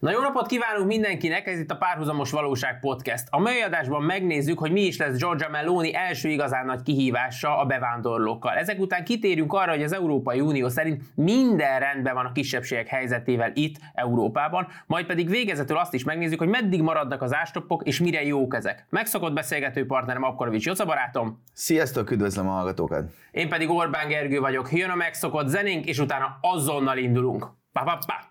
Na jó napot kívánunk mindenkinek, ez itt a Párhuzamos Valóság Podcast. A mai adásban megnézzük, hogy mi is lesz Giorgia Meloni első igazán nagy kihívása a bevándorlókkal. Ezek után kitérünk arra, hogy az Európai Unió szerint minden rendben van a kisebbségek helyzetével itt, Európában, majd pedig végezetül azt is megnézzük, hogy meddig maradnak az ástoppok és mire jók ezek. Megszokott beszélgető partnerem Akkorovics Jóca barátom. Sziasztok, üdvözlöm a hallgatókat! Én pedig Orbán Gergő vagyok. Jön a megszokott zenénk, és utána azonnal indulunk. Pa, pa, pa.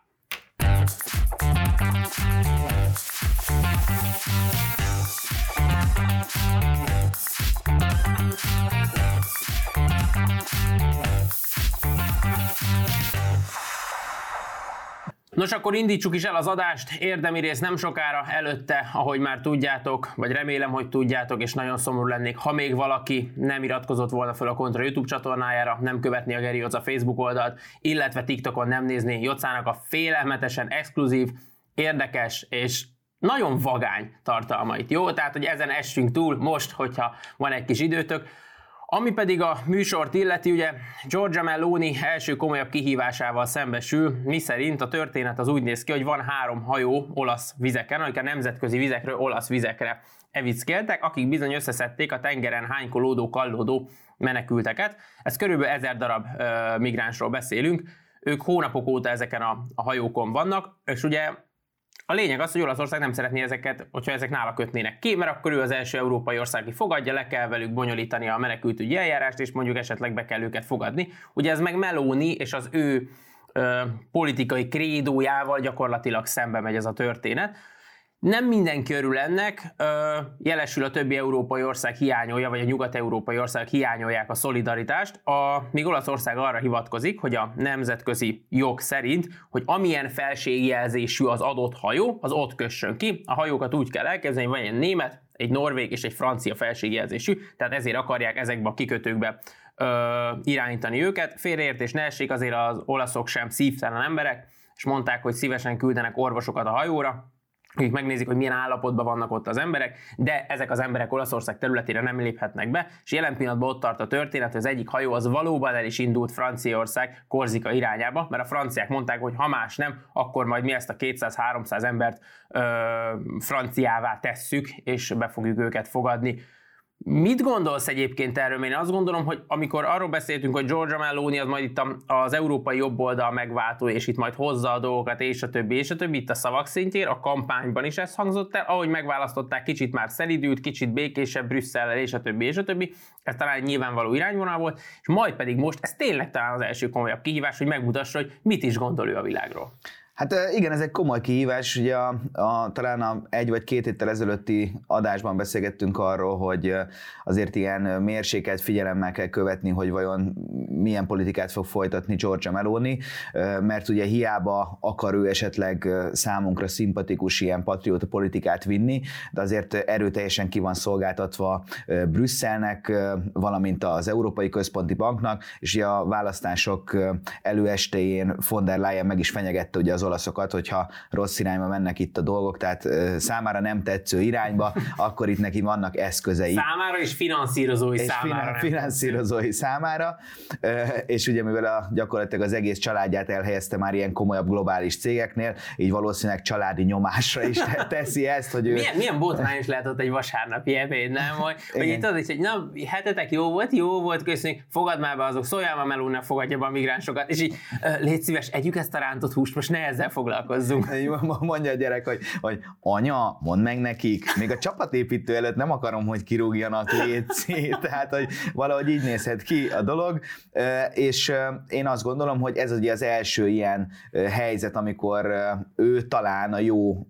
Nos, akkor indítsuk is el az adást. Érdemi rész nem sokára előtte, ahogy már tudjátok, vagy remélem, hogy tudjátok, és nagyon szomorú lennék, ha még valaki nem iratkozott volna fel a Kontra YouTube csatornájára, nem követni a Geri a Facebook oldalt, illetve TikTokon nem nézni Jocának a félelmetesen exkluzív, érdekes és nagyon vagány tartalmait. Jó? Tehát, hogy ezen essünk túl most, hogyha van egy kis időtök. Ami pedig a műsort illeti, ugye Georgia Meloni első komolyabb kihívásával szembesül, mi szerint a történet az úgy néz ki, hogy van három hajó olasz vizeken, amik a nemzetközi vizekről olasz vizekre evickeltek, akik bizony összeszedték a tengeren hánykolódó, kallódó menekülteket. Ez körülbelül ezer darab ö, migránsról beszélünk. Ők hónapok óta ezeken a, a hajókon vannak, és ugye a lényeg az, hogy Olaszország nem szeretné ezeket, hogyha ezek nála kötnének ki, mert akkor ő az első európai ország, aki fogadja, le kell velük bonyolítani a menekültügyi eljárást, és mondjuk esetleg be kell őket fogadni. Ugye ez meg Meloni és az ő ö, politikai krédójával gyakorlatilag szembe megy ez a történet. Nem mindenki örül ennek, jelesül a többi európai ország hiányolja, vagy a nyugat-európai ország hiányolják a szolidaritást, a, míg Olaszország arra hivatkozik, hogy a nemzetközi jog szerint, hogy amilyen felségjelzésű az adott hajó, az ott kössön ki. A hajókat úgy kell elkezdeni, hogy van egy német, egy norvég és egy francia felségjelzésű, tehát ezért akarják ezekbe a kikötőkbe ö, irányítani őket. Félreértés ne essék, azért az olaszok sem szívtelen emberek, és mondták, hogy szívesen küldenek orvosokat a hajóra, akik megnézik, hogy milyen állapotban vannak ott az emberek, de ezek az emberek Olaszország területére nem léphetnek be, és jelen pillanatban ott tart a történet, hogy az egyik hajó az valóban el is indult Franciaország Korzika irányába, mert a franciák mondták, hogy ha más nem, akkor majd mi ezt a 200-300 embert ö, franciává tesszük, és be fogjuk őket fogadni Mit gondolsz egyébként erről? Én azt gondolom, hogy amikor arról beszéltünk, hogy Georgia Meloni az majd itt az európai jobb oldal megváltó, és itt majd hozza a dolgokat, és a többi, és a többi, itt a szavak szintjén, a kampányban is ez hangzott el, ahogy megválasztották, kicsit már szelidült, kicsit békésebb Brüsszellel, és a többi, és a többi. Ez talán egy nyilvánvaló irányvonal volt, és majd pedig most, ez tényleg talán az első komolyabb kihívás, hogy megmutassa, hogy mit is gondol ő a világról. Hát igen, ez egy komoly kihívás. Ugye a, a, talán a egy vagy két héttel ezelőtti adásban beszélgettünk arról, hogy azért ilyen mérsékelt figyelemmel kell követni, hogy vajon milyen politikát fog folytatni Georgia Meloni, mert ugye hiába akar ő esetleg számunkra szimpatikus ilyen patrióta politikát vinni, de azért erőteljesen ki van szolgáltatva Brüsszelnek, valamint az Európai Központi Banknak, és ugye a választások előestéjén von der Leyen meg is fenyegette ugye az olaszokat, hogyha rossz irányba mennek itt a dolgok, tehát számára nem tetsző irányba, akkor itt neki vannak eszközei. Számára és finanszírozói és számára. Finanszírozói számára, és ugye mivel a, gyakorlatilag az egész családját elhelyezte már ilyen komolyabb globális cégeknél, így valószínűleg családi nyomásra is teszi ezt, hogy ő... Milyen, milyen botrányos lehet ott egy vasárnapi ebéd, nem? Hogy, hogy itt az is, hogy na, hetetek jó volt, jó volt, köszönjük, fogad már be azok, szóljál már melónak, fogadja be a migránsokat, és így légy szíves, együk ezt a rántott húst, most ne ezzel foglalkozzunk. Mondja a gyerek, hogy, hogy anya, mondd meg nekik, még a csapatépítő előtt nem akarom, hogy kirúgjanak létszi, tehát hogy valahogy így nézhet ki a dolog, és én azt gondolom, hogy ez ugye az első ilyen helyzet, amikor ő talán a jó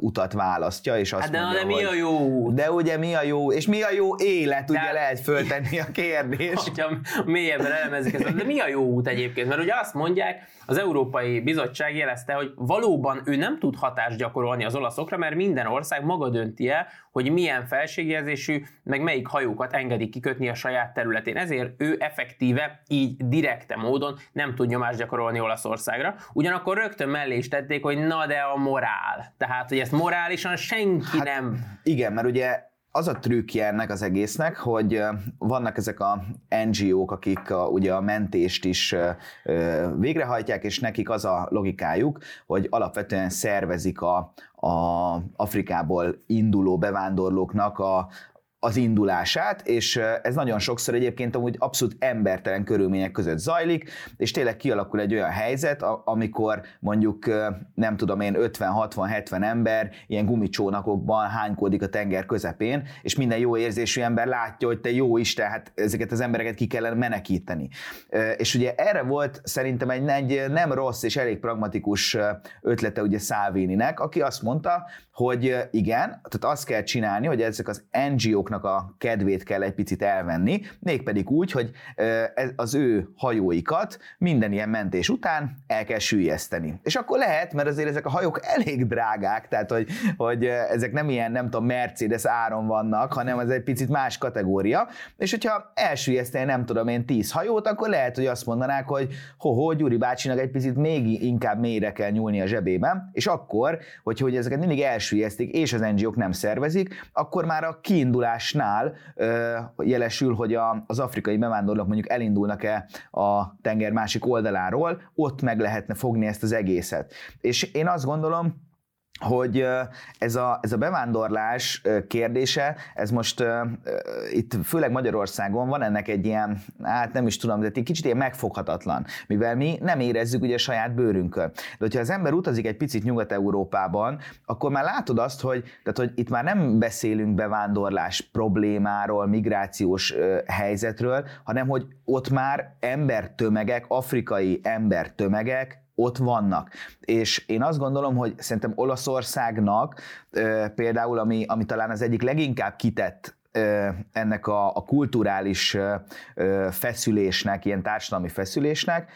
utat választja, és azt hát de, mondja, de mi a jó út? De ugye mi a jó, és mi a jó élet, de, ugye lehet föltenni a kérdést. Hogyha mélyebben elemezik ezt, de mi a jó út egyébként? Mert ugye azt mondják, az Európai Bizottság jelezte, hogy valóban ő nem tud hatást gyakorolni az olaszokra, mert minden ország maga dönti el, hogy milyen felségjelzésű, meg melyik hajókat engedik kikötni a saját területén. Ezért ő effektíve, így direkte módon nem tud nyomást gyakorolni Olaszországra. Ugyanakkor rögtön mellé is tették, hogy na de a morál. Tehát, hogy ezt morálisan senki hát, nem. Igen, mert ugye az a trükkje ennek az egésznek, hogy vannak ezek a NGO-k, akik a, ugye a mentést is végrehajtják, és nekik az a logikájuk, hogy alapvetően szervezik a, a Afrikából induló bevándorlóknak a, az indulását, és ez nagyon sokszor egyébként amúgy abszolút embertelen körülmények között zajlik, és tényleg kialakul egy olyan helyzet, amikor mondjuk nem tudom én 50-60-70 ember ilyen gumicsónakokban hánykódik a tenger közepén, és minden jó érzésű ember látja, hogy te jó Isten, hát ezeket az embereket ki kellene menekíteni. És ugye erre volt szerintem egy, egy nem rossz és elég pragmatikus ötlete ugye Salvininek, aki azt mondta, hogy igen, tehát azt kell csinálni, hogy ezek az NGO-knak a kedvét kell egy picit elvenni, mégpedig úgy, hogy az ő hajóikat minden ilyen mentés után el kell sűjeszteni. És akkor lehet, mert azért ezek a hajók elég drágák, tehát hogy, hogy ezek nem ilyen, nem tudom, Mercedes áron vannak, hanem ez egy picit más kategória, és hogyha elsüllyeszteni nem tudom én tíz hajót, akkor lehet, hogy azt mondanák, hogy ho-ho, Gyuri bácsinak egy picit még inkább mélyre kell nyúlni a zsebében, és akkor, hogy, hogy ezeket mindig els elsüllyesztik, és az NGO-k nem szervezik, akkor már a kiindulásnál ö, jelesül, hogy az afrikai bevándorlók mondjuk elindulnak-e a tenger másik oldaláról, ott meg lehetne fogni ezt az egészet. És én azt gondolom, hogy ez a, ez a bevándorlás kérdése, ez most itt főleg Magyarországon van ennek egy ilyen, hát nem is tudom, de egy kicsit ilyen megfoghatatlan, mivel mi nem érezzük ugye saját bőrünkön. De hogyha az ember utazik egy picit Nyugat-Európában, akkor már látod azt, hogy, tehát, hogy itt már nem beszélünk bevándorlás problémáról, migrációs helyzetről, hanem hogy ott már embertömegek, afrikai embertömegek ott vannak. És én azt gondolom, hogy szerintem Olaszországnak például, ami, ami talán az egyik leginkább kitett ennek a, a kulturális feszülésnek, ilyen társadalmi feszülésnek,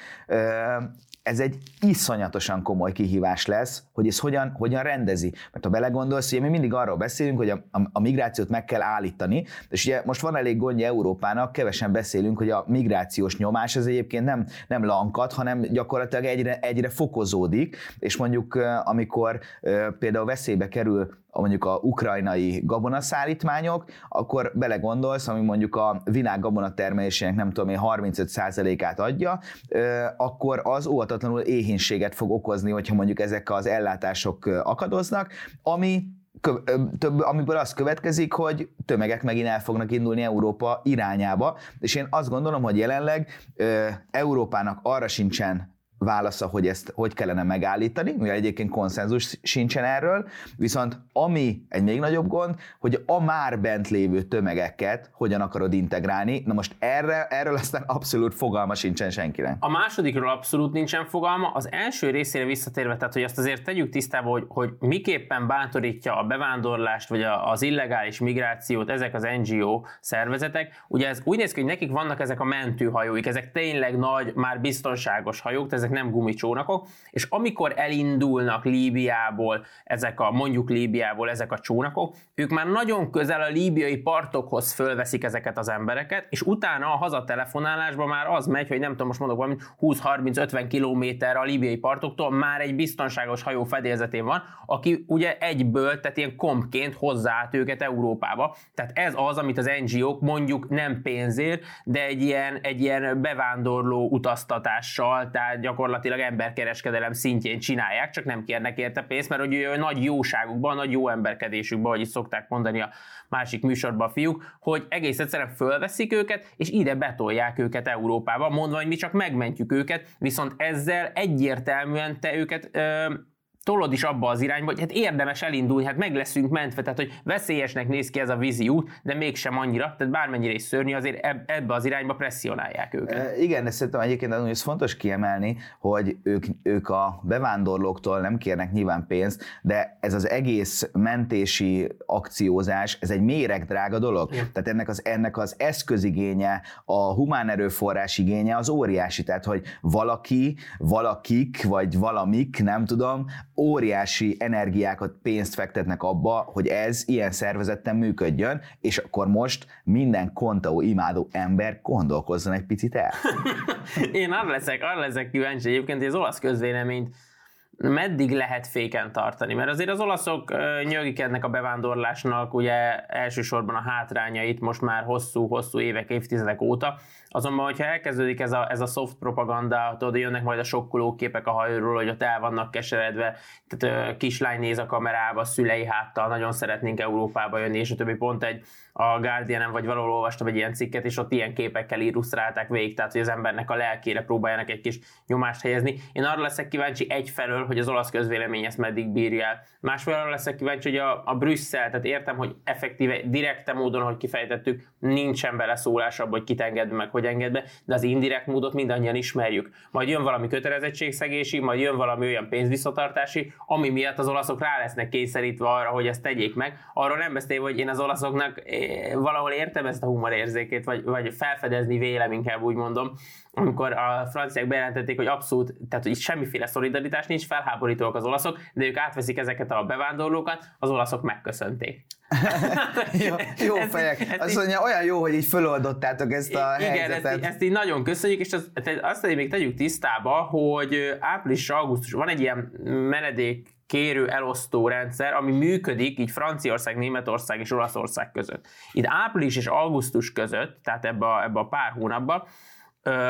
ez egy iszonyatosan komoly kihívás lesz, hogy ez hogyan, hogyan rendezi. Mert ha belegondolsz, ugye mi mindig arról beszélünk, hogy a, a, a migrációt meg kell állítani, és ugye most van elég gondja Európának, kevesen beszélünk, hogy a migrációs nyomás ez egyébként nem, nem lankad, hanem gyakorlatilag egyre, egyre fokozódik, és mondjuk amikor például veszélybe kerül mondjuk a ukrajnai gabonaszállítmányok, akkor belegondolsz, ami mondjuk a világ gabonatermelésének nem tudom én 35%-át adja, akkor az óvatatlanul éhénységet fog okozni, hogyha mondjuk ezek az ellátások akadoznak, ami több, amiből az következik, hogy tömegek megint el fognak indulni Európa irányába, és én azt gondolom, hogy jelenleg Európának arra sincsen válasza, hogy ezt hogy kellene megállítani, mivel egyébként konszenzus sincsen erről, viszont ami egy még nagyobb gond, hogy a már bent lévő tömegeket hogyan akarod integrálni, na most erre, erről aztán abszolút fogalma sincsen senkinek. A másodikról abszolút nincsen fogalma, az első részére visszatérve, tehát hogy azt azért tegyük tisztába, hogy, hogy miképpen bántorítja a bevándorlást, vagy a, az illegális migrációt ezek az NGO szervezetek, ugye ez úgy néz ki, hogy nekik vannak ezek a mentőhajóik, ezek tényleg nagy, már biztonságos hajók, ezek nem gumicsónakok, és amikor elindulnak Líbiából ezek a, mondjuk Líbiából ezek a csónakok, ők már nagyon közel a líbiai partokhoz fölveszik ezeket az embereket, és utána a hazatelefonálásban már az megy, hogy nem tudom, most mondok valami 20-30-50 kilométer a líbiai partoktól már egy biztonságos hajó fedélzetén van, aki ugye egyből, tehát ilyen kompként hozzá őket Európába. Tehát ez az, amit az NGO-k mondjuk nem pénzért, de egy ilyen, egy ilyen bevándorló utaztatással, tehát gyakorlatilag gyakorlatilag emberkereskedelem szintjén csinálják, csak nem kérnek érte pénzt, mert hogy nagy jóságukban, nagy jó emberkedésükben, ahogy is szokták mondani a másik műsorban a fiúk, hogy egész egyszerűen fölveszik őket, és ide betolják őket Európába, mondva, hogy mi csak megmentjük őket, viszont ezzel egyértelműen te őket ö, tolod is abba az irányba, hogy hát érdemes elindulni, hát meg leszünk mentve, tehát hogy veszélyesnek néz ki ez a vízi út, de mégsem annyira, tehát bármennyire is szörnyű, azért ebbe az irányba presszionálják őket. E, igen, de szerintem egyébként ez fontos kiemelni, hogy ők, ők a bevándorlóktól nem kérnek nyilván pénzt, de ez az egész mentési akciózás, ez egy méregdrága dolog. Igen. Tehát ennek az, ennek az eszközigénye, a humán erőforrás igénye az óriási, tehát hogy valaki, valakik, vagy valamik, nem tudom, óriási energiákat, pénzt fektetnek abba, hogy ez ilyen szervezetten működjön, és akkor most minden kontaó imádó ember gondolkozzon egy picit el. Én arra leszek, arra leszek kíváncsi egyébként, hogy az olasz közvéleményt meddig lehet féken tartani? Mert azért az olaszok nyögikednek a bevándorlásnak, ugye elsősorban a hátrányait most már hosszú-hosszú évek, évtizedek óta, azonban, hogyha elkezdődik ez a, ez a soft propaganda, tudod, jönnek majd a sokkoló képek a hajóról, hogy ott el vannak keseredve, tehát kislány néz a kamerába, szülei háttal, nagyon szeretnénk Európába jönni, és a többi pont egy a guardian vagy valahol olvastam egy ilyen cikket, és ott ilyen képekkel illusztrálták végig, tehát hogy az embernek a lelkére próbáljanak egy kis nyomást helyezni. Én arra leszek kíváncsi egyfelől, hogy az olasz közvélemény ezt meddig bírja el. Másfelől arra leszek kíváncsi, hogy a, a Brüsszel, tehát értem, hogy effektíve, direkte módon, hogy kifejtettük, nincsen beleszólás abban, hogy kit enged meg, hogy enged be, de az indirekt módot mindannyian ismerjük. Majd jön valami kötelezettségszegési, majd jön valami olyan pénzvisszatartási, ami miatt az olaszok rá lesznek kényszerítve arra, hogy ezt tegyék meg. Arról nem beszélve, hogy én az olaszoknak valahol értem ezt a humorérzékét, vagy, vagy felfedezni vélem, inkább úgy mondom, amikor a franciák bejelentették, hogy abszolút, tehát hogy semmiféle szolidaritás nincs, felháborítóak az olaszok, de ők átveszik ezeket a bevándorlókat, az olaszok megköszönték. Jó, jó ez fejek. Így, Azt mondja, olyan jó, hogy így föloldottátok ezt a igen, helyzetet. Ezt, ezt így nagyon köszönjük, és az, azt hogy még tegyük tisztába, hogy április augusztus van egy ilyen menedék kérő elosztó rendszer, ami működik így Franciaország, Németország és Olaszország között. Itt április és augusztus között, tehát ebbe a, ebbe a pár hónapban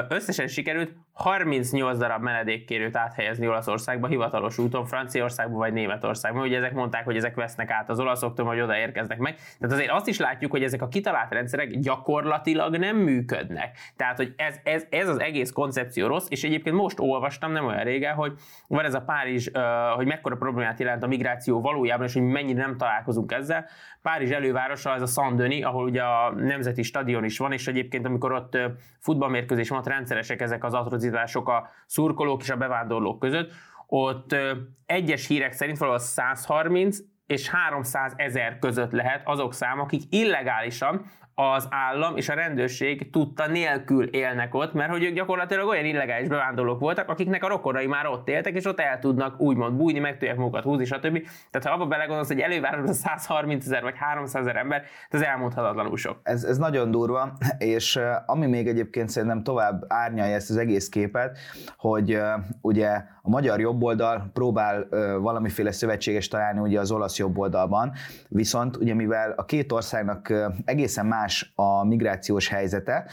összesen sikerült 38 darab menedékkérőt áthelyezni Olaszországba hivatalos úton, Franciaországba vagy Németországba. Ugye ezek mondták, hogy ezek vesznek át az olaszoktól, vagy oda érkeznek meg. Tehát azért azt is látjuk, hogy ezek a kitalált rendszerek gyakorlatilag nem működnek. Tehát, hogy ez, ez, ez az egész koncepció rossz, és egyébként most olvastam nem olyan régen, hogy van ez a Párizs, hogy mekkora problémát jelent a migráció valójában, és hogy mennyire nem találkozunk ezzel. Párizs elővárosa, ez a Szandöni, ahol ugye a Nemzeti Stadion is van, és egyébként amikor ott futballmérkőzés van, ott rendszeresek ezek az atrocitások a szurkolók és a bevándorlók között, ott egyes hírek szerint valahol 130 és 300 ezer között lehet azok szám, akik illegálisan az állam és a rendőrség tudta nélkül élnek ott, mert hogy ők gyakorlatilag olyan illegális bevándorlók voltak, akiknek a rokonai már ott éltek, és ott el tudnak úgymond bújni, meg tudják magukat húzni, stb. Tehát ha abba belegondolsz, hogy elővárosban 130 ezer vagy 300 ezer ember, ez elmondhatatlanul sok. Ez, ez nagyon durva, és ami még egyébként szerintem tovább árnyalja ezt az egész képet, hogy ugye a magyar jobboldal próbál valamiféle szövetséges találni ugye az olasz jobboldalban, viszont ugye mivel a két országnak egészen más más a migrációs helyzete,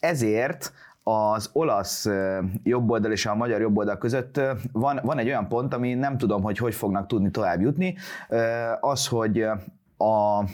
ezért az olasz jobboldal és a magyar jobboldal között van, van egy olyan pont, ami nem tudom, hogy hogy fognak tudni tovább jutni, az, hogy a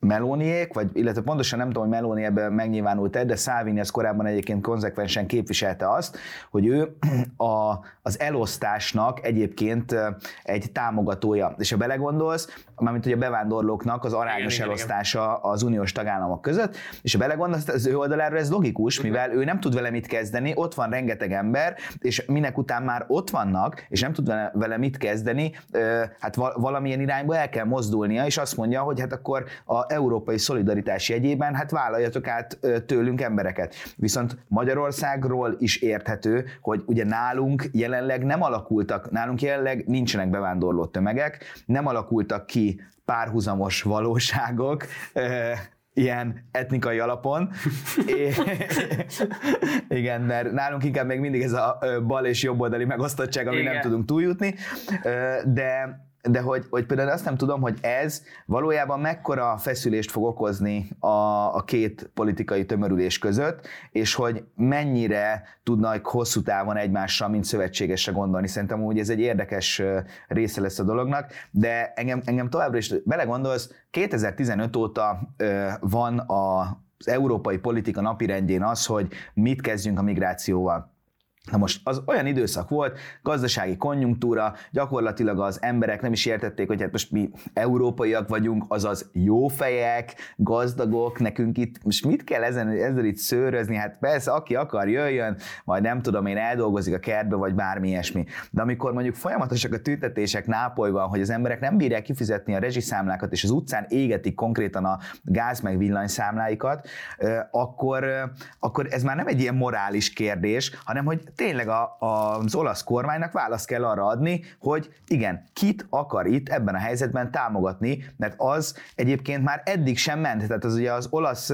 Melóniék, vagy illetve pontosan nem tudom, hogy Meloni ebben megnyilvánult de Salvini az korábban egyébként konzekvensen képviselte azt, hogy ő a, az elosztásnak egyébként egy támogatója. És ha belegondolsz, mármint hogy a bevándorlóknak az arányos igen, elosztása igen. az uniós tagállamok között, és ha belegondolsz, az ő oldalára ez logikus, uh-huh. mivel ő nem tud vele mit kezdeni, ott van rengeteg ember, és minek után már ott vannak, és nem tud vele, vele mit kezdeni, hát valamilyen irányba el kell mozdulnia, és azt mondja, hogy hát akkor a európai szolidaritás jegyében, hát vállaljatok át tőlünk embereket. Viszont Magyarországról is érthető, hogy ugye nálunk jelenleg nem alakultak, nálunk jelenleg nincsenek bevándorló tömegek, nem alakultak ki párhuzamos valóságok, ilyen etnikai alapon. é, igen, mert nálunk inkább még mindig ez a bal és jobboldali megosztottság, ami Igen. nem tudunk túljutni, de de hogy, hogy például azt nem tudom, hogy ez valójában mekkora feszülést fog okozni a, a két politikai tömörülés között, és hogy mennyire tudnak hosszú távon egymással, mint szövetségesre gondolni. Szerintem úgy ez egy érdekes része lesz a dolognak, de engem, engem továbbra is belegondolsz, 2015 óta ö, van a, az európai politika napirendjén az, hogy mit kezdjünk a migrációval Na most az olyan időszak volt, gazdasági konjunktúra, gyakorlatilag az emberek nem is értették, hogy hát most mi európaiak vagyunk, azaz jó fejek, gazdagok, nekünk itt most mit kell ezen, ezzel itt szőrözni, hát persze, aki akar, jöjjön, majd nem tudom én, eldolgozik a kertbe, vagy bármi ilyesmi. De amikor mondjuk folyamatosak a tüntetések Nápolyban, hogy az emberek nem bírják kifizetni a rezsiszámlákat, és az utcán égetik konkrétan a gáz meg villanyszámláikat, akkor, akkor ez már nem egy ilyen morális kérdés, hanem hogy tényleg a, a, az olasz kormánynak választ kell arra adni, hogy igen, kit akar itt ebben a helyzetben támogatni, mert az egyébként már eddig sem ment. Tehát az ugye az olasz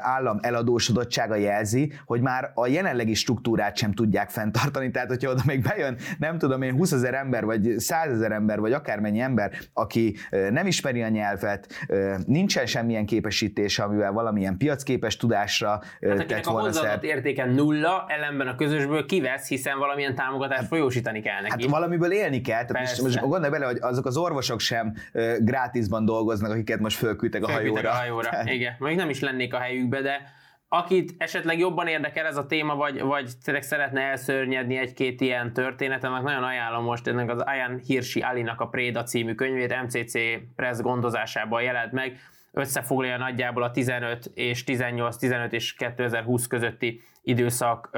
állam eladósodottsága jelzi, hogy már a jelenlegi struktúrát sem tudják fenntartani. Tehát, hogyha oda még bejön, nem tudom én, 20 ezer ember, vagy 100 ezer ember, vagy akármennyi ember, aki nem ismeri a nyelvet, nincsen semmilyen képesítése, amivel valamilyen piacképes tudásra hát, tett volna a értéken nulla, ellenben a közösből kivesz, hiszen valamilyen támogatást folyósítani kell neki. Hát valamiből élni kell. Tehát most, most gondolj bele, hogy azok az orvosok sem uh, grátisban dolgoznak, akiket most fölküldtek a hajóra. a hajóra. Tehát... Igen, még nem is lennék a helyükbe, de akit esetleg jobban érdekel ez a téma, vagy, vagy tényleg szeretne elszörnyedni egy-két ilyen történetet, nagyon ajánlom most ennek az Ian Hirsi Alinak a Préda című könyvét, MCC Press gondozásában jelent meg, összefoglalja nagyjából a 15 és 18, 15 és 2020 közötti időszak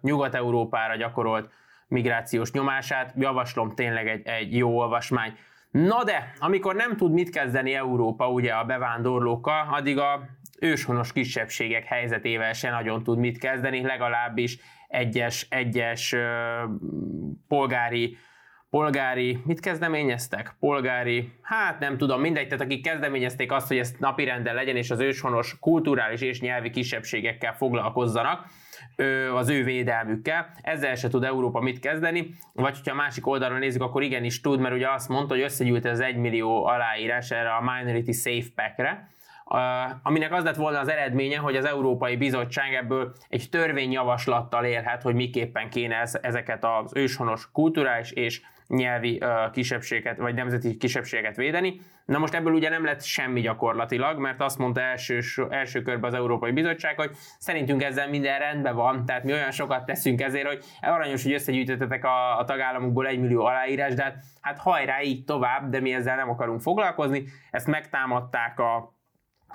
Nyugat-Európára gyakorolt migrációs nyomását. Javaslom tényleg egy, egy jó olvasmány. Na de, amikor nem tud mit kezdeni Európa ugye a bevándorlókkal, addig a őshonos kisebbségek helyzetével se nagyon tud mit kezdeni, legalábbis egyes, egyes ö, polgári polgári, mit kezdeményeztek? Polgári, hát nem tudom, mindegy, tehát akik kezdeményezték azt, hogy ezt napirenden legyen, és az őshonos kulturális és nyelvi kisebbségekkel foglalkozzanak, az ő védelmükkel. Ezzel se tud Európa mit kezdeni, vagy hogyha a másik oldalon nézzük, akkor igenis tud, mert ugye azt mondta, hogy összegyűlt ez egy millió aláírás erre a Minority Safe Pack-re, aminek az lett volna az eredménye, hogy az Európai Bizottság ebből egy törvényjavaslattal élhet, hogy miképpen kéne ezeket az őshonos kulturális és nyelvi kisebbséget, vagy nemzeti kisebbséget védeni. Na most ebből ugye nem lett semmi gyakorlatilag, mert azt mondta első, első körben az Európai Bizottság, hogy szerintünk ezzel minden rendben van, tehát mi olyan sokat teszünk ezért, hogy aranyos, hogy összegyűjtöttetek a, a tagállamokból egy millió aláírás, de hát, hajrá így tovább, de mi ezzel nem akarunk foglalkozni. Ezt megtámadták a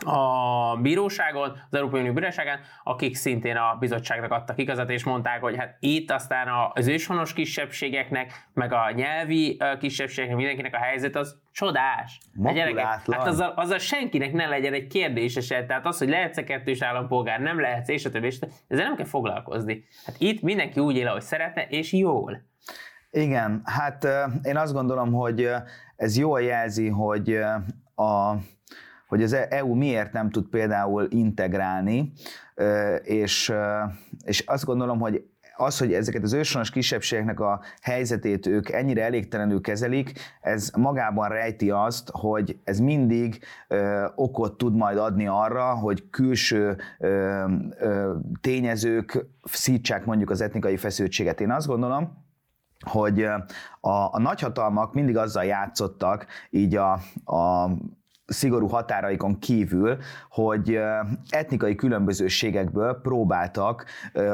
a bíróságon, az Európai Unió bíróságán, akik szintén a bizottságnak adtak igazat, és mondták, hogy hát itt aztán az őshonos kisebbségeknek, meg a nyelvi kisebbségeknek, mindenkinek a helyzet az csodás. A gyerekek, hát azzal, azzal senkinek ne legyen egy kérdése se, tehát az, hogy lehetsz-e kettős állampolgár, nem lehetsz, és a többi, és ezzel nem kell foglalkozni. Hát itt mindenki úgy él, ahogy szeretne, és jól. Igen, hát én azt gondolom, hogy ez jól jelzi, hogy a hogy az EU miért nem tud például integrálni, és, és azt gondolom, hogy az, hogy ezeket az őshonos kisebbségeknek a helyzetét ők ennyire elégtelenül kezelik, ez magában rejti azt, hogy ez mindig ö, okot tud majd adni arra, hogy külső ö, ö, tényezők szítsák mondjuk az etnikai feszültséget. Én azt gondolom, hogy a, a nagyhatalmak mindig azzal játszottak, így a, a szigorú határaikon kívül, hogy etnikai különbözőségekből próbáltak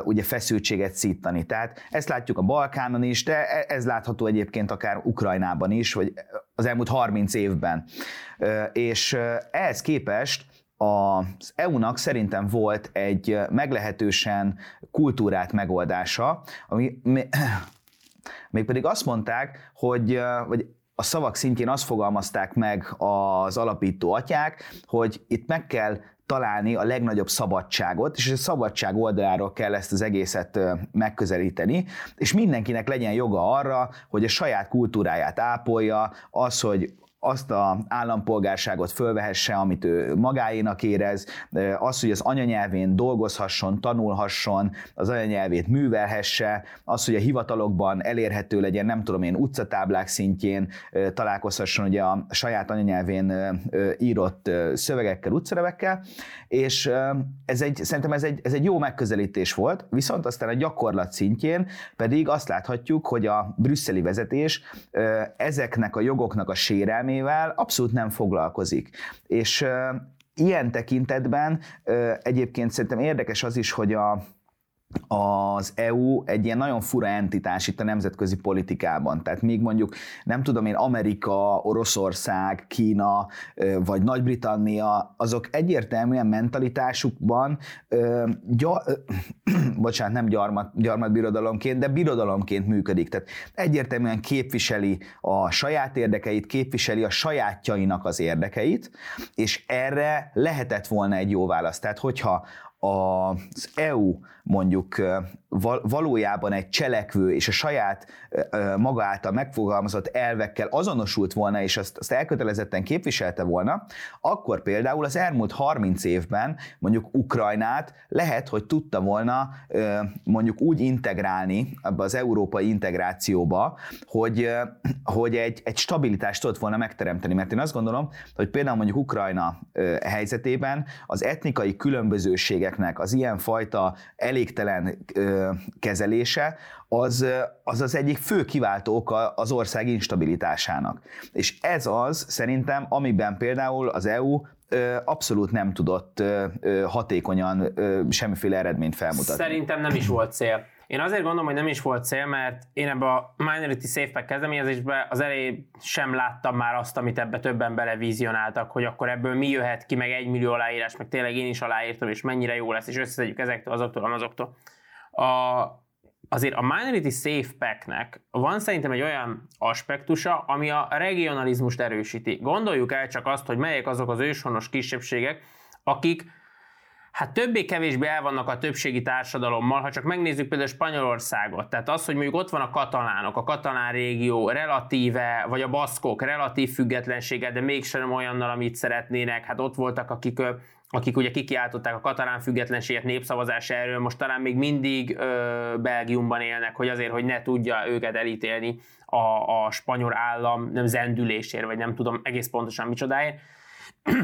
ugye feszültséget szítani. Tehát ezt látjuk a Balkánon is, de e, ez látható egyébként akár Ukrajnában is, vagy az elmúlt 30 évben. És ehhez képest az EU-nak szerintem volt egy meglehetősen kultúrát megoldása, ami mégpedig azt mondták, hogy, vagy a szavak szintjén azt fogalmazták meg az alapító atyák, hogy itt meg kell találni a legnagyobb szabadságot, és a szabadság oldaláról kell ezt az egészet megközelíteni, és mindenkinek legyen joga arra, hogy a saját kultúráját ápolja, az, hogy azt a állampolgárságot fölvehesse, amit ő magáénak érez, az, hogy az anyanyelvén dolgozhasson, tanulhasson, az anyanyelvét művelhesse, az, hogy a hivatalokban elérhető legyen, nem tudom én, utcatáblák szintjén találkozhasson ugye a saját anyanyelvén írott szövegekkel, utcanevekkel, és ez egy, szerintem ez egy, ez egy jó megközelítés volt, viszont aztán a gyakorlat szintjén pedig azt láthatjuk, hogy a brüsszeli vezetés ezeknek a jogoknak a sérelmét, értelmével abszolút nem foglalkozik. És ilyen tekintetben egyébként szerintem érdekes az is, hogy a, az EU egy ilyen nagyon fura entitás itt a nemzetközi politikában. Tehát még mondjuk, nem tudom én, Amerika, Oroszország, Kína vagy Nagy-Britannia, azok egyértelműen mentalitásukban, gya, bocsánat, nem gyarmat, gyarmatbirodalomként, de birodalomként működik. Tehát egyértelműen képviseli a saját érdekeit, képviseli a sajátjainak az érdekeit, és erre lehetett volna egy jó válasz. Tehát hogyha az EU mondjuk valójában egy cselekvő és a saját maga által megfogalmazott elvekkel azonosult volna, és azt, azt elkötelezetten képviselte volna, akkor például az elmúlt 30 évben mondjuk Ukrajnát lehet, hogy tudta volna mondjuk úgy integrálni ebbe az európai integrációba, hogy, hogy egy, egy stabilitást tudott volna megteremteni. Mert én azt gondolom, hogy például mondjuk Ukrajna helyzetében az etnikai különbözőségeknek az ilyenfajta elégtelen kezelése, az, az az egyik fő kiváltó oka az ország instabilitásának. És ez az szerintem, amiben például az EU abszolút nem tudott hatékonyan semmiféle eredményt felmutatni. Szerintem nem is volt cél. Én azért gondolom, hogy nem is volt cél, mert én ebbe a Minority Safe Pack kezdeményezésbe az elejé sem láttam már azt, amit ebbe többen belevizionáltak, hogy akkor ebből mi jöhet ki, meg egy millió aláírás, meg tényleg én is aláírtam, és mennyire jó lesz, és összeszedjük ezektől, azoktól, azoktól. A, azért a Minority Safe Pack-nek van szerintem egy olyan aspektusa, ami a regionalizmust erősíti. Gondoljuk el csak azt, hogy melyek azok az őshonos kisebbségek, akik hát többé-kevésbé el vannak a többségi társadalommal, ha csak megnézzük például Spanyolországot, tehát az, hogy mondjuk ott van a katalánok, a katalán régió relatíve, vagy a baszkok relatív függetlensége, de mégsem olyannal, amit szeretnének, hát ott voltak, akik akik ugye kikiáltották a katalán függetlenséget népszavazás erről, most talán még mindig ö, Belgiumban élnek, hogy azért, hogy ne tudja őket elítélni a, a spanyol állam nem zendülésért, vagy nem tudom egész pontosan micsodáért.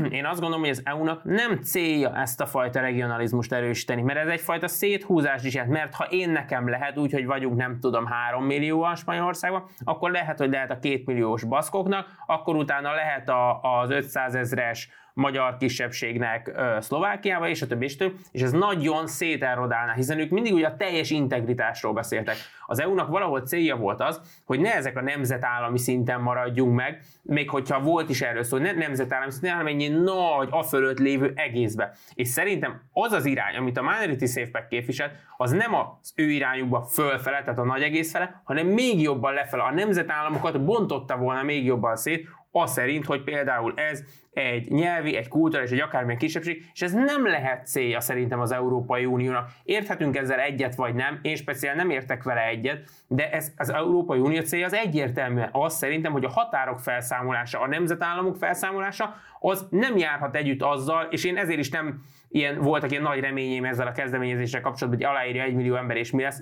Én azt gondolom, hogy az EU-nak nem célja ezt a fajta regionalizmust erősíteni, mert ez egyfajta széthúzás is jelent, mert ha én nekem lehet úgy, hogy vagyunk nem tudom 3 millióan Spanyolországban, akkor lehet, hogy lehet a 2 milliós baszkoknak, akkor utána lehet a, az 500 ezres magyar kisebbségnek Szlovákiába, és a többi, és több, és ez nagyon szételrodálná, hiszen ők mindig ugye a teljes integritásról beszéltek. Az EU-nak valahol célja volt az, hogy ne ezek a nemzetállami szinten maradjunk meg, még hogyha volt is erről szó, ne nemzetállami szinten, hanem egy nagy, a fölött lévő egészbe. És szerintem az az irány, amit a Minority Safe képviselt, az nem az ő irányukba fölfele, tehát a nagy egész fele, hanem még jobban lefele. A nemzetállamokat bontotta volna még jobban szét, az szerint, hogy például ez egy nyelvi, egy kulturális, egy akármilyen kisebbség, és ez nem lehet célja szerintem az Európai Uniónak. Érthetünk ezzel egyet vagy nem, én speciál nem értek vele egyet, de ez az Európai Unió célja az egyértelműen az szerintem, hogy a határok felszámolása, a nemzetállamok felszámolása, az nem járhat együtt azzal, és én ezért is nem ilyen, voltak ilyen nagy reményeim ezzel a kezdeményezéssel kapcsolatban, hogy aláírja egy millió ember, és mi lesz.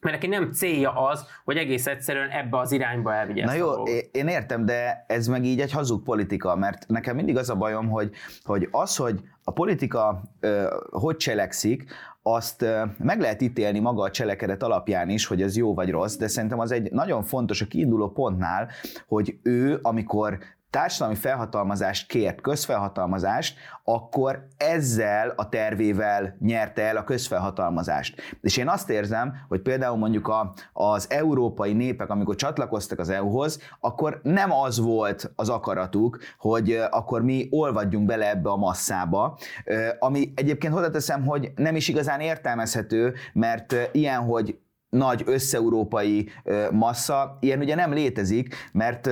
Mert neki nem célja az, hogy egész egyszerűen ebbe az irányba elvigye Na jó, én értem, de ez meg így egy hazug politika, mert nekem mindig az a bajom, hogy, hogy az, hogy a politika ö, hogy cselekszik, azt meg lehet ítélni maga a cselekedet alapján is, hogy ez jó vagy rossz, de szerintem az egy nagyon fontos a kiinduló pontnál, hogy ő, amikor társadalmi felhatalmazást kért, közfelhatalmazást, akkor ezzel a tervével nyerte el a közfelhatalmazást. És én azt érzem, hogy például mondjuk a, az európai népek, amikor csatlakoztak az EU-hoz, akkor nem az volt az akaratuk, hogy akkor mi olvadjunk bele ebbe a masszába, ami egyébként hozzáteszem, hogy nem is igazán értelmezhető, mert ilyen, hogy nagy összeurópai massza, ilyen ugye nem létezik, mert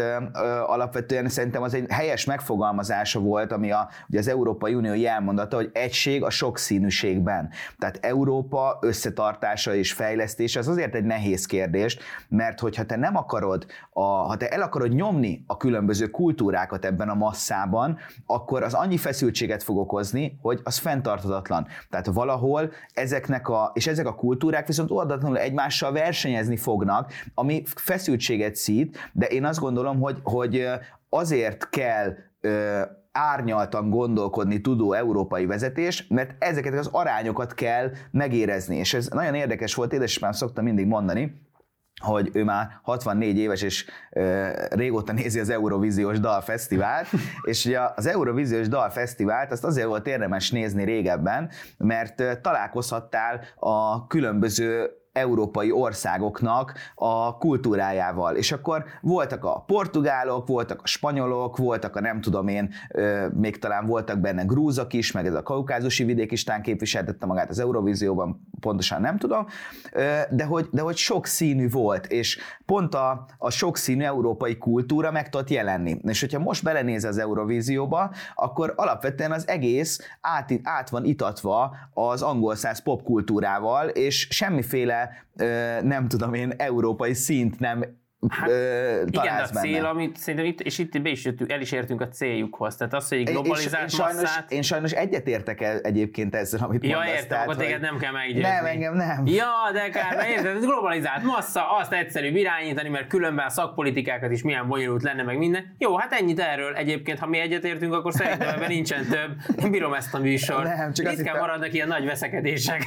alapvetően szerintem az egy helyes megfogalmazása volt, ami a, ugye az Európai Unió jelmondata, hogy egység a sokszínűségben. Tehát Európa összetartása és fejlesztése az azért egy nehéz kérdés, mert hogyha te nem akarod, a, ha te el akarod nyomni a különböző kultúrákat ebben a masszában, akkor az annyi feszültséget fog okozni, hogy az fenntartatatlan. Tehát valahol ezeknek a, és ezek a kultúrák viszont oldatlanul egymás egymással versenyezni fognak, ami feszültséget szít, de én azt gondolom, hogy, hogy azért kell árnyaltan gondolkodni tudó európai vezetés, mert ezeket az arányokat kell megérezni. És ez nagyon érdekes volt, édesapám szokta mindig mondani, hogy ő már 64 éves, és ö, régóta nézi az Eurovíziós Dalfesztivált, és ugye az Eurovíziós Dalfesztivált azt azért volt érdemes nézni régebben, mert találkozhattál a különböző európai országoknak a kultúrájával. És akkor voltak a portugálok, voltak a spanyolok, voltak a nem tudom én, még talán voltak benne grúzak is, meg ez a kaukázusi vidék is tán képviseltette magát az Eurovízióban, pontosan nem tudom, de hogy, de hogy sok színű volt, és pont a, a sokszínű európai kultúra meg tudott jelenni. És hogyha most belenéz az Eurovízióba, akkor alapvetően az egész át, át van itatva az angol száz popkultúrával, és semmiféle, nem tudom én, európai szint nem Hát, igen, de a cél, benne. amit szerintem itt, és itt be is jöttünk, el is értünk a céljukhoz. Tehát az, hogy globalizált és, sajnos, masszát... Én sajnos egyetértek el egyébként ezzel, amit ja, mondasz. értem, akkor téged nem kell meggyőzni. Nem, engem nem. Ja, de kár, érted, globalizált massza, azt egyszerű irányítani, mert különben a szakpolitikákat is milyen bonyolult lenne, meg minden. Jó, hát ennyit erről egyébként, ha mi egyetértünk, akkor szerintem ebben nincsen több. Én bírom ezt a műsor. Nem, csak Itt kell maradnak ilyen nagy veszekedések.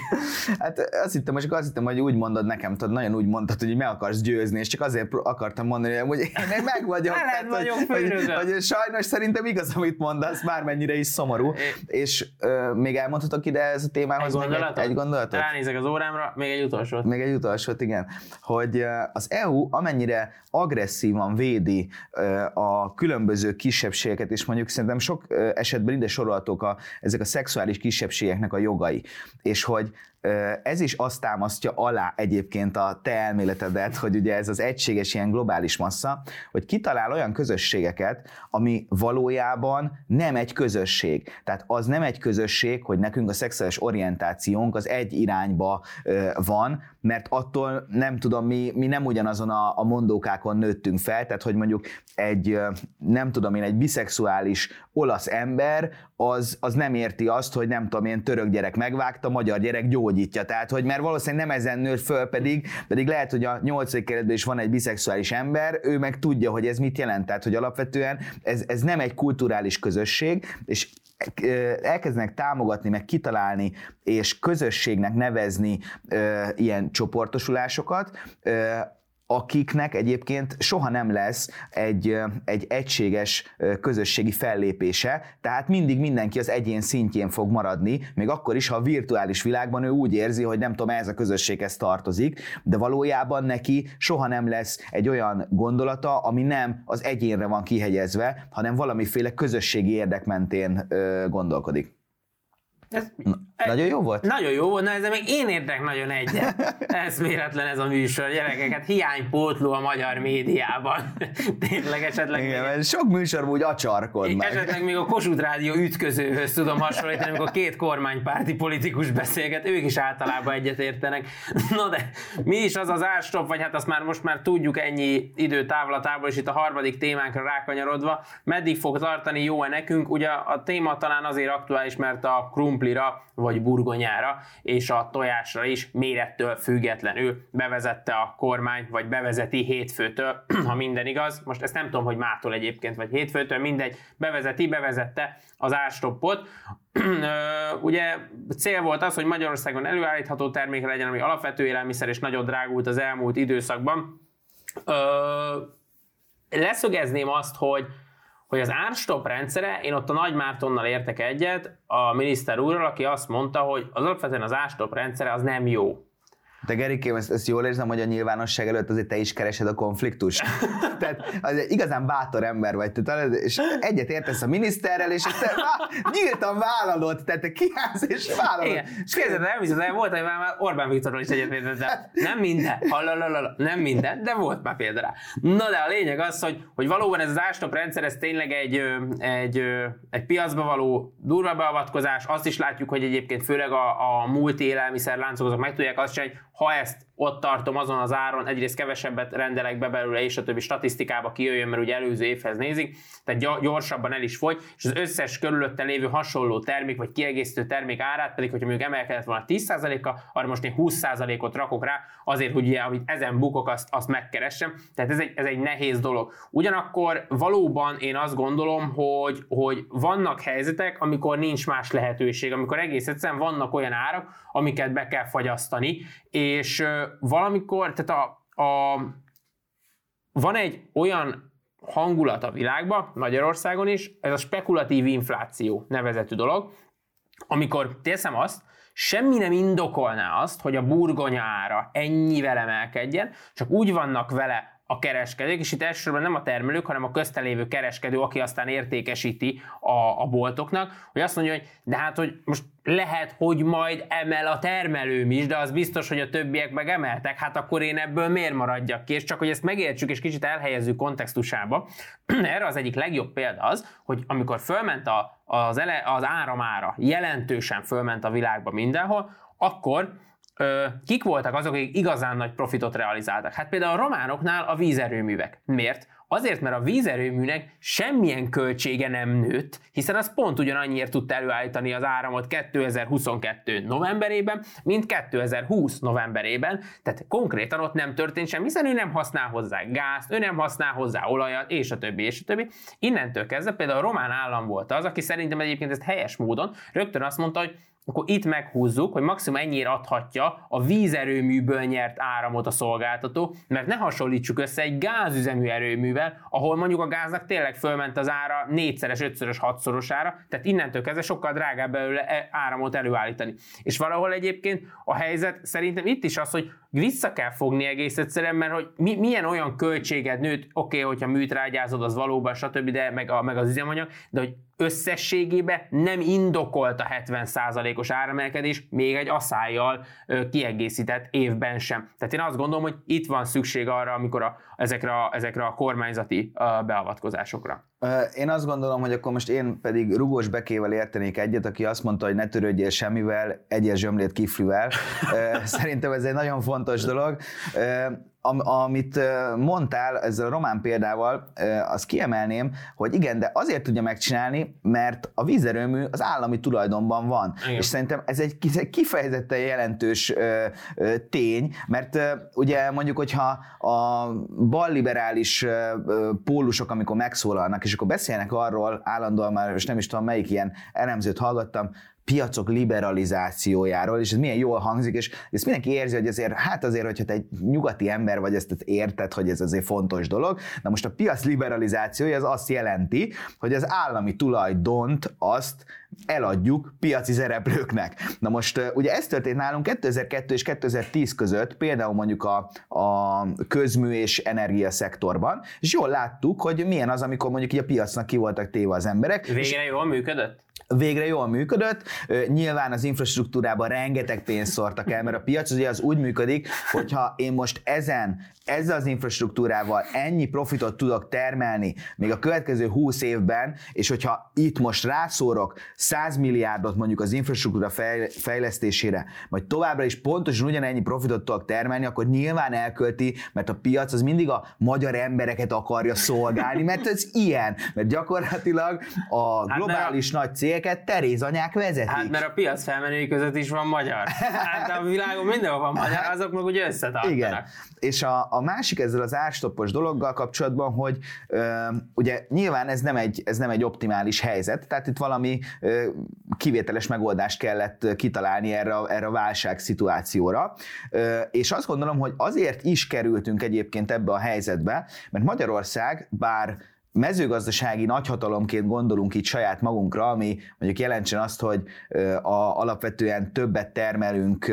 Hát azt hittem, most azt hittem, hogy úgy mondod nekem, tudod, nagyon úgy mondtad, hogy meg akarsz győzni, és csak azért akartam mondani, hogy én meg vagyok. tehát, vagyok hogy, hogy, hogy, sajnos szerintem igaz, amit mondasz, bármennyire is szomorú. É. És uh, még elmondhatok ide ez a témához egy gondolatot? Egy, egy gondolatot? Ránézek az órámra, még egy utolsót. Még egy utolsót, igen. Hogy az EU amennyire agresszívan védi a különböző kisebbségeket, és mondjuk szerintem sok esetben ide sorolhatók a, ezek a szexuális kisebbségeknek a jogai. És hogy ez is azt támasztja alá egyébként a te elméletedet, hogy ugye ez az egységes ilyen globális massza, hogy kitalál olyan közösségeket, ami valójában nem egy közösség. Tehát az nem egy közösség, hogy nekünk a szexuális orientációnk az egy irányba van, mert attól nem tudom, mi, mi nem ugyanazon a, a mondókákon nőttünk fel, tehát hogy mondjuk egy, nem tudom én, egy biszexuális olasz ember, az, az nem érti azt, hogy nem tudom én, török gyerek megvágta, magyar gyerek gyógyítja. Tehát, hogy mert valószínűleg nem ezen nőtt föl, pedig, pedig lehet, hogy a nyolcadik keretben is van egy biszexuális ember, ő meg tudja, hogy ez mit jelent. Tehát, hogy alapvetően ez, ez nem egy kulturális közösség, és elkezdenek támogatni, meg kitalálni, és közösségnek nevezni ö, ilyen csoportosulásokat, ö, akiknek egyébként soha nem lesz egy, egy egységes közösségi fellépése, tehát mindig mindenki az egyén szintjén fog maradni, még akkor is, ha a virtuális világban ő úgy érzi, hogy nem tudom, ez a közösséghez tartozik, de valójában neki soha nem lesz egy olyan gondolata, ami nem az egyénre van kihegyezve, hanem valamiféle közösségi érdek mentén gondolkodik. Ez, nagyon jó volt? Nagyon jó volt, na ezzel meg én értek nagyon egyet. Ez véletlen ez a műsor, gyerekeket, hiánypótló a magyar médiában. Tényleg esetleg... Igen, mert sok műsor úgy acsarkodnak. Esetleg még a Kossuth Rádió ütközőhöz tudom hasonlítani, amikor két kormánypárti politikus beszélget, ők is általában egyet értenek. Na de mi is az az árstop, vagy hát azt már most már tudjuk ennyi idő távlatából, és itt a harmadik témánkra rákanyarodva, meddig fog tartani, jó-e nekünk? Ugye a téma talán azért aktuális, mert a krumplira, vagy vagy burgonyára, és a tojásra is mérettől függetlenül bevezette a kormány, vagy bevezeti hétfőtől, ha minden igaz. Most ezt nem tudom, hogy mától egyébként, vagy hétfőtől, mindegy, bevezeti, bevezette az árstoppot. Ugye cél volt az, hogy Magyarországon előállítható termék legyen, ami alapvető élelmiszer, és nagyon drágult az elmúlt időszakban. Leszögezném azt, hogy hogy az árstop rendszere, én ott a Nagy Mártonnal értek egyet, a miniszter úrral, aki azt mondta, hogy az alapvetően az árstop rendszere az nem jó. De Gerikém, ezt, ezt jól érzem, hogy a nyilvánosság előtt azért te is keresed a konfliktust. Tehát az igazán bátor ember vagy, te, és egyet értesz a miniszterrel, és te nyíltan vállalod, tehát te kiállsz és vállalod. Igen, és kérdezem, nem hiszem, de volt, hogy már Orbán Viktorról is egyet értettem. Nem minden, halalala, nem minden, de volt már példa rá. Na de a lényeg az, hogy, hogy valóban ez az ástop rendszer, ez tényleg egy, egy, egy piacba való durva beavatkozás. Azt is látjuk, hogy egyébként főleg a, a multi élelmiszer láncok azok meg tudják azt csinálni, ha ezt ott tartom azon az áron, egyrészt kevesebbet rendelek be belőle, és a többi statisztikába kijöjjön, mert ugye előző évhez nézik, tehát gyorsabban el is fogy, és az összes körülötte lévő hasonló termék, vagy kiegészítő termék árát pedig, hogyha mondjuk emelkedett volna 10%-a, arra most én 20%-ot rakok rá, azért, hogy ugye, amit ezen bukok, azt, azt megkeressem. Tehát ez egy, ez egy nehéz dolog. Ugyanakkor valóban én azt gondolom, hogy, hogy vannak helyzetek, amikor nincs más lehetőség, amikor egész egyszerűen vannak olyan árak, amiket be kell fagyasztani, és valamikor, tehát a, a, van egy olyan hangulat a világban, Magyarországon is, ez a spekulatív infláció nevezetű dolog, amikor teszem azt, semmi nem indokolná azt, hogy a burgonya ára ennyivel emelkedjen, csak úgy vannak vele a kereskedők, és itt elsősorban nem a termelők, hanem a köztelévő kereskedő, aki aztán értékesíti a, a boltoknak, hogy azt mondja, hogy de hát, hogy most lehet, hogy majd emel a termelőm is, de az biztos, hogy a többiek meg emeltek, hát akkor én ebből miért maradjak ki, és csak hogy ezt megértsük és kicsit elhelyezzük kontextusába, erre az egyik legjobb példa az, hogy amikor fölment a, az, ele, az áramára, jelentősen fölment a világba mindenhol, akkor kik voltak azok, akik igazán nagy profitot realizáltak? Hát például a románoknál a vízerőművek. Miért? Azért, mert a vízerőműnek semmilyen költsége nem nőtt, hiszen az pont ugyanannyiért tudta előállítani az áramot 2022 novemberében, mint 2020 novemberében, tehát konkrétan ott nem történt semmi, hiszen ő nem használ hozzá gázt, ő nem használ hozzá olajat, és a többi, és a többi. Innentől kezdve például a román állam volt az, aki szerintem egyébként ezt helyes módon rögtön azt mondta, hogy akkor itt meghúzzuk, hogy maximum ennyire adhatja a vízerőműből nyert áramot a szolgáltató, mert ne hasonlítsuk össze egy gázüzemű erőművel, ahol mondjuk a gáznak tényleg fölment az ára négyszeres, ötszörös, hatszorosára, tehát innentől kezdve sokkal drágább belőle e- áramot előállítani. És valahol egyébként a helyzet szerintem itt is az, hogy vissza kell fogni egész egyszerűen, mert hogy mi, milyen olyan költséged nőtt, oké, okay, hogyha műtrágyázod, az valóban, stb., de meg, a, meg az üzemanyag, de hogy összességében nem indokolt a 70%-os áremelkedés még egy asszájjal kiegészített évben sem. Tehát én azt gondolom, hogy itt van szükség arra, amikor a, ezekre, a, ezekre a kormányzati beavatkozásokra. Én azt gondolom, hogy akkor most én pedig rugós bekével értenék egyet, aki azt mondta, hogy ne törődjél semmivel, egyes zsömlét kiflivel. Szerintem ez egy nagyon fontos dolog am, amit mondtál ezzel a román példával, azt kiemelném, hogy igen, de azért tudja megcsinálni, mert a vízerőmű az állami tulajdonban van. Igen. És szerintem ez egy kifejezetten jelentős tény, mert ugye mondjuk, hogyha a balliberális pólusok, amikor megszólalnak, és akkor beszélnek arról állandóan már, és nem is tudom melyik ilyen elemzőt hallgattam, piacok liberalizációjáról, és ez milyen jól hangzik, és ezt mindenki érzi, hogy azért, hát azért, hogyha te egy nyugati ember vagy, ezt érted, hogy ez azért fontos dolog. Na most a piac liberalizációja az azt jelenti, hogy az állami tulajdont azt eladjuk piaci szereplőknek. Na most ugye ez történt nálunk 2002 és 2010 között, például mondjuk a, a közmű és energia szektorban, és jól láttuk, hogy milyen az, amikor mondjuk így a piacnak ki voltak téve az emberek. Végre jól működött? Végre jól működött. Nyilván az infrastruktúrában rengeteg pénzt szórtak el, mert a piac ugye az úgy működik, hogyha én most ezen, ezzel az infrastruktúrával ennyi profitot tudok termelni még a következő 20 évben, és hogyha itt most rászórok 100 milliárdot mondjuk az infrastruktúra fejlesztésére, majd továbbra is pontosan ugyanennyi profitot tudok termelni, akkor nyilván elkölti, mert a piac az mindig a magyar embereket akarja szolgálni, mert ez ilyen, mert gyakorlatilag a hát globális hát, nagy cég cégeket terézanyák vezetik. Hát mert a piac felmenői között is van magyar. Hát a világon mindenhol van magyar, hát, azok meg ugye összetartanak. Igen. És a, a másik ezzel az árstoppos dologgal kapcsolatban, hogy ö, ugye nyilván ez nem, egy, ez nem egy optimális helyzet, tehát itt valami ö, kivételes megoldást kellett kitalálni erre, erre a válság szituációra. Ö, és azt gondolom, hogy azért is kerültünk egyébként ebbe a helyzetbe, mert Magyarország, bár mezőgazdasági nagyhatalomként gondolunk itt saját magunkra, ami mondjuk jelentsen azt, hogy a, alapvetően többet termelünk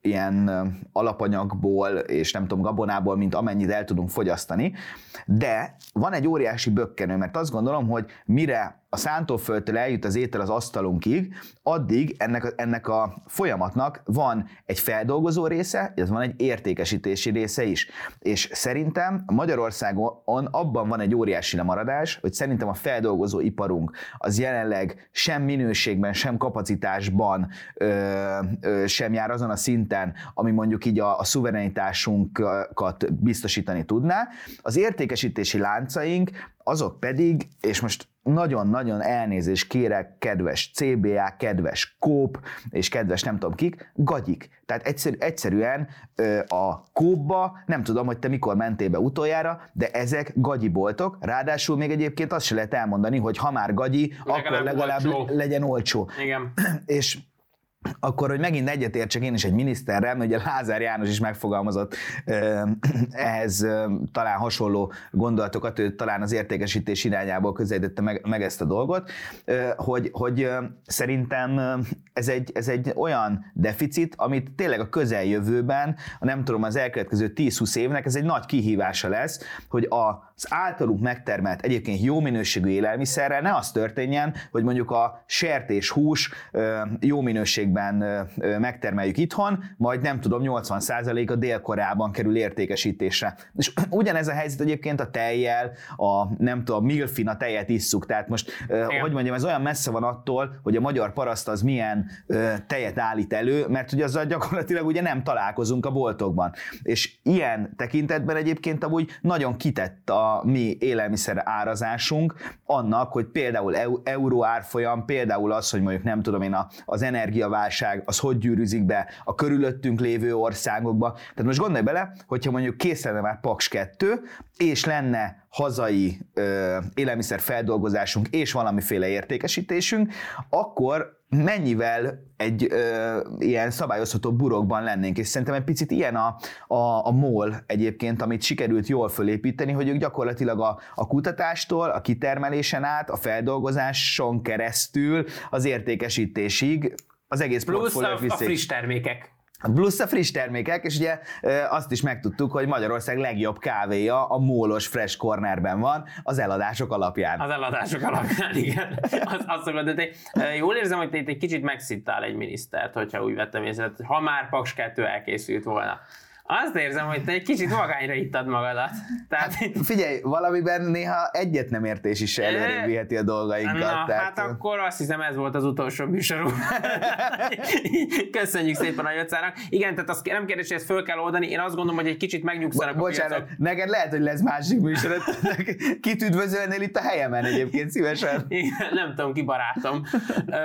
ilyen alapanyagból és nem tudom, gabonából, mint amennyit el tudunk fogyasztani, de van egy óriási bökkenő, mert azt gondolom, hogy mire a szántóföldtől eljut az étel az asztalunkig, addig ennek, a, ennek a folyamatnak van egy feldolgozó része, illetve van egy értékesítési része is. És szerintem Magyarországon abban van egy óriási lemaradás, hogy szerintem a feldolgozó iparunk az jelenleg sem minőségben, sem kapacitásban ö, ö, sem jár azon a szinten, ami mondjuk így a, a szuverenitásunkat biztosítani tudná. Az értékesítési láncaink azok pedig, és most nagyon-nagyon elnézést kérek, kedves CBA, kedves Kóp, és kedves nem tudom kik, gagyik. Tehát egyszerű, egyszerűen a Kópba, nem tudom, hogy te mikor mentél be utoljára, de ezek gagyi boltok, ráadásul még egyébként azt se lehet elmondani, hogy ha már gagyi, legalább akkor legalább olcsó. legyen olcsó. Igen. és akkor, hogy megint egyetértsek én is egy miniszterrel, mert ugye Lázár János is megfogalmazott ehhez talán hasonló gondolatokat, ő talán az értékesítés irányából közelítette meg, meg ezt a dolgot, hogy, hogy szerintem ez egy, ez egy olyan deficit, amit tényleg a közeljövőben, nem tudom, az elkövetkező 10-20 évnek ez egy nagy kihívása lesz, hogy az általunk megtermelt egyébként jó minőségű élelmiszerrel ne az történjen, hogy mondjuk a sertés hús jó minőségben megtermeljük itthon, majd nem tudom, 80% a délkorában kerül értékesítésre. És ugyanez a helyzet egyébként a tejjel, a nem tudom, milfin a tejet isszuk, tehát most, Igen. hogy mondjam, ez olyan messze van attól, hogy a magyar paraszt az milyen tejet állít elő, mert ugye azzal gyakorlatilag ugye nem találkozunk a boltokban. És ilyen tekintetben egyébként amúgy nagyon kitett a mi élelmiszer árazásunk annak, hogy például euró árfolyam, például az, hogy mondjuk nem tudom én, az energiaválság, az hogy gyűrűzik be a körülöttünk lévő országokba. Tehát most gondolj bele, hogyha mondjuk kész lenne már Paks 2, és lenne hazai ö, élelmiszer feldolgozásunk és valamiféle értékesítésünk, akkor mennyivel egy ö, ilyen szabályozható burokban lennénk, és szerintem egy picit ilyen a, a, a MOL egyébként, amit sikerült jól fölépíteni, hogy ők gyakorlatilag a, a kutatástól, a kitermelésen át, a feldolgozáson keresztül az értékesítésig az egész Plusz a, a friss termékek. Plusz a friss termékek, és ugye azt is megtudtuk, hogy Magyarország legjobb kávéja a mólos Fresh Cornerben van, az eladások alapján. Az eladások alapján, igen. Az, azt szokod, de te, jól érzem, hogy te egy kicsit megszittál egy minisztert, hogyha úgy vettem észre, ha már Paks 2 elkészült volna. Azt érzem, hogy te egy kicsit magányra ittad magadat. Tehát... Hát, figyelj, valamiben néha egyet nem értés is előrébb viheti a dolgainkat. Na, tehát... hát akkor azt hiszem ez volt az utolsó műsorunk. Köszönjük szépen a Jöcának. Igen, tehát azt nem kérdés, hogy ezt föl kell oldani. Én azt gondolom, hogy egy kicsit megnyugszanak Bo- Bocsánat, a neked lehet, hogy lesz másik műsor. Kit üdvözölnél itt a helyemen egyébként szívesen? Igen, nem tudom, ki barátom. Ö,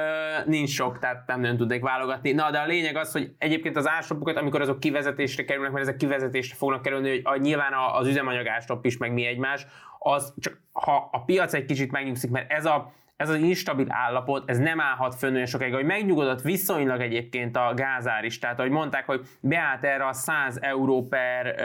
nincs sok, tehát nem nagyon tudnék válogatni. Na, de a lényeg az, hogy egyébként az ársopokat, amikor azok kivezetésre kerülnek, mert ezek kivezetésre fognak kerülni, hogy a, nyilván az üzemanyagástop is, meg mi egymás, az csak ha a piac egy kicsit megnyugszik, mert ez a ez az instabil állapot, ez nem állhat fönn olyan sokáig, hogy megnyugodott viszonylag egyébként a gázár is, tehát ahogy mondták, hogy beállt erre a 100 euró per,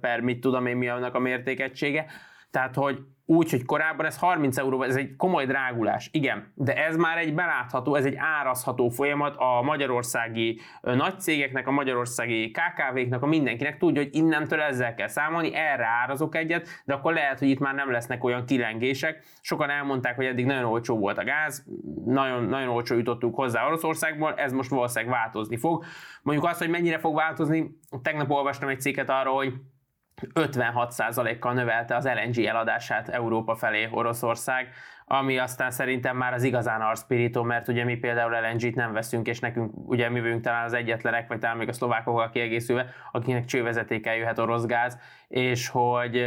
per mit tudom én mi annak a mértékegysége, tehát hogy úgy, hogy korábban ez 30 euró, ez egy komoly drágulás, igen, de ez már egy belátható, ez egy árazható folyamat a magyarországi nagy cégeknek, a magyarországi KKV-knak, a mindenkinek tudja, hogy innentől ezzel kell számolni, erre árazok egyet, de akkor lehet, hogy itt már nem lesznek olyan kilengések. Sokan elmondták, hogy eddig nagyon olcsó volt a gáz, nagyon, nagyon olcsó jutottuk hozzá Oroszországból, ez most valószínűleg változni fog. Mondjuk azt, hogy mennyire fog változni, tegnap olvastam egy cikket arról, hogy 56%-kal növelte az LNG eladását Európa felé Oroszország, ami aztán szerintem már az igazán arszpirító, mert ugye mi például LNG-t nem veszünk, és nekünk ugye mi vagyunk talán az egyetlenek, vagy talán még a szlovákokkal kiegészülve, akinek csővezetékkel jöhet orosz gáz, és hogy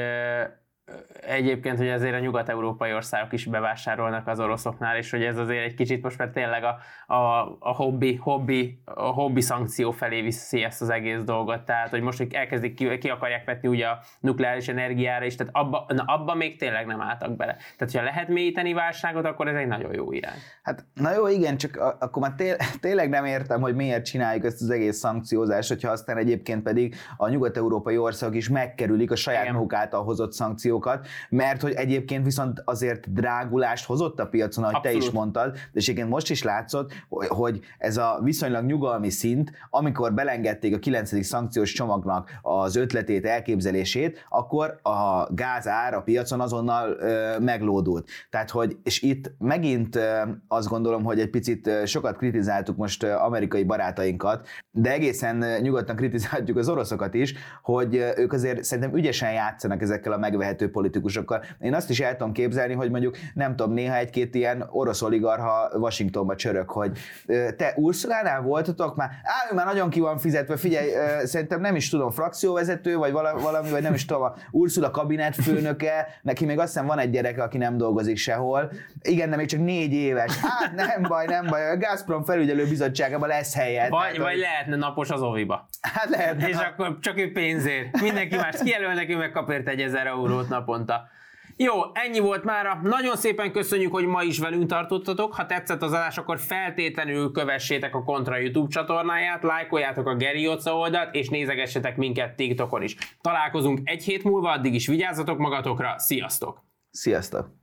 egyébként, hogy azért a nyugat-európai országok is bevásárolnak az oroszoknál, és hogy ez azért egy kicsit most már tényleg a, a, a hobbi, hobbi, a hobbi szankció felé viszi ezt az egész dolgot. Tehát, hogy most hogy elkezdik ki, ki akarják vetni ugye a nukleáris energiára is, tehát abba, na, abba még tényleg nem álltak bele. Tehát, ha lehet mélyíteni válságot, akkor ez egy nagyon jó irány. Hát, na jó, igen, csak akkor már té- tényleg nem értem, hogy miért csináljuk ezt az egész szankciózást, hogyha aztán egyébként pedig a nyugat-európai országok is megkerülik a saját maguk által hozott szankciót szankciókat, mert hogy egyébként viszont azért drágulást hozott a piacon, ahogy Abszolút. te is mondtad, de egyébként most is látszott, hogy ez a viszonylag nyugalmi szint, amikor belengedték a 9. szankciós csomagnak az ötletét, elképzelését, akkor a gázár a piacon azonnal ö, meglódult. Tehát, hogy, és itt megint ö, azt gondolom, hogy egy picit sokat kritizáltuk most amerikai barátainkat, de egészen nyugodtan kritizáljuk az oroszokat is, hogy ők azért szerintem ügyesen játszanak ezekkel a megvehető politikusokkal. Én azt is el tudom képzelni, hogy mondjuk nem tudom, néha egy-két ilyen orosz oligarha Washingtonba csörök, hogy te Ursulánál voltatok már? Á, ő már nagyon ki van fizetve, figyelj, szerintem nem is tudom, frakcióvezető, vagy valami, vagy nem is tudom, a Ursula kabinetfőnöke, neki még azt hiszem van egy gyereke, aki nem dolgozik sehol. Igen, de még csak négy éves. Hát nem baj, nem baj, a Gazprom felügyelő bizottságában lesz helye. Vagy, tehát, vagy lehetne napos az oviba. Hát lehetne. És akkor csak ő pénzért. Mindenki más kijelöl neki, meg kap érte egy ezer eurót naponta. Jó, ennyi volt mára. Nagyon szépen köszönjük, hogy ma is velünk tartottatok. Ha tetszett az adás, akkor feltétlenül kövessétek a Kontra YouTube csatornáját, lájkoljátok a Geri Otza oldalt, és nézegessetek minket TikTokon is. Találkozunk egy hét múlva, addig is vigyázzatok magatokra. Sziasztok! Sziasztok!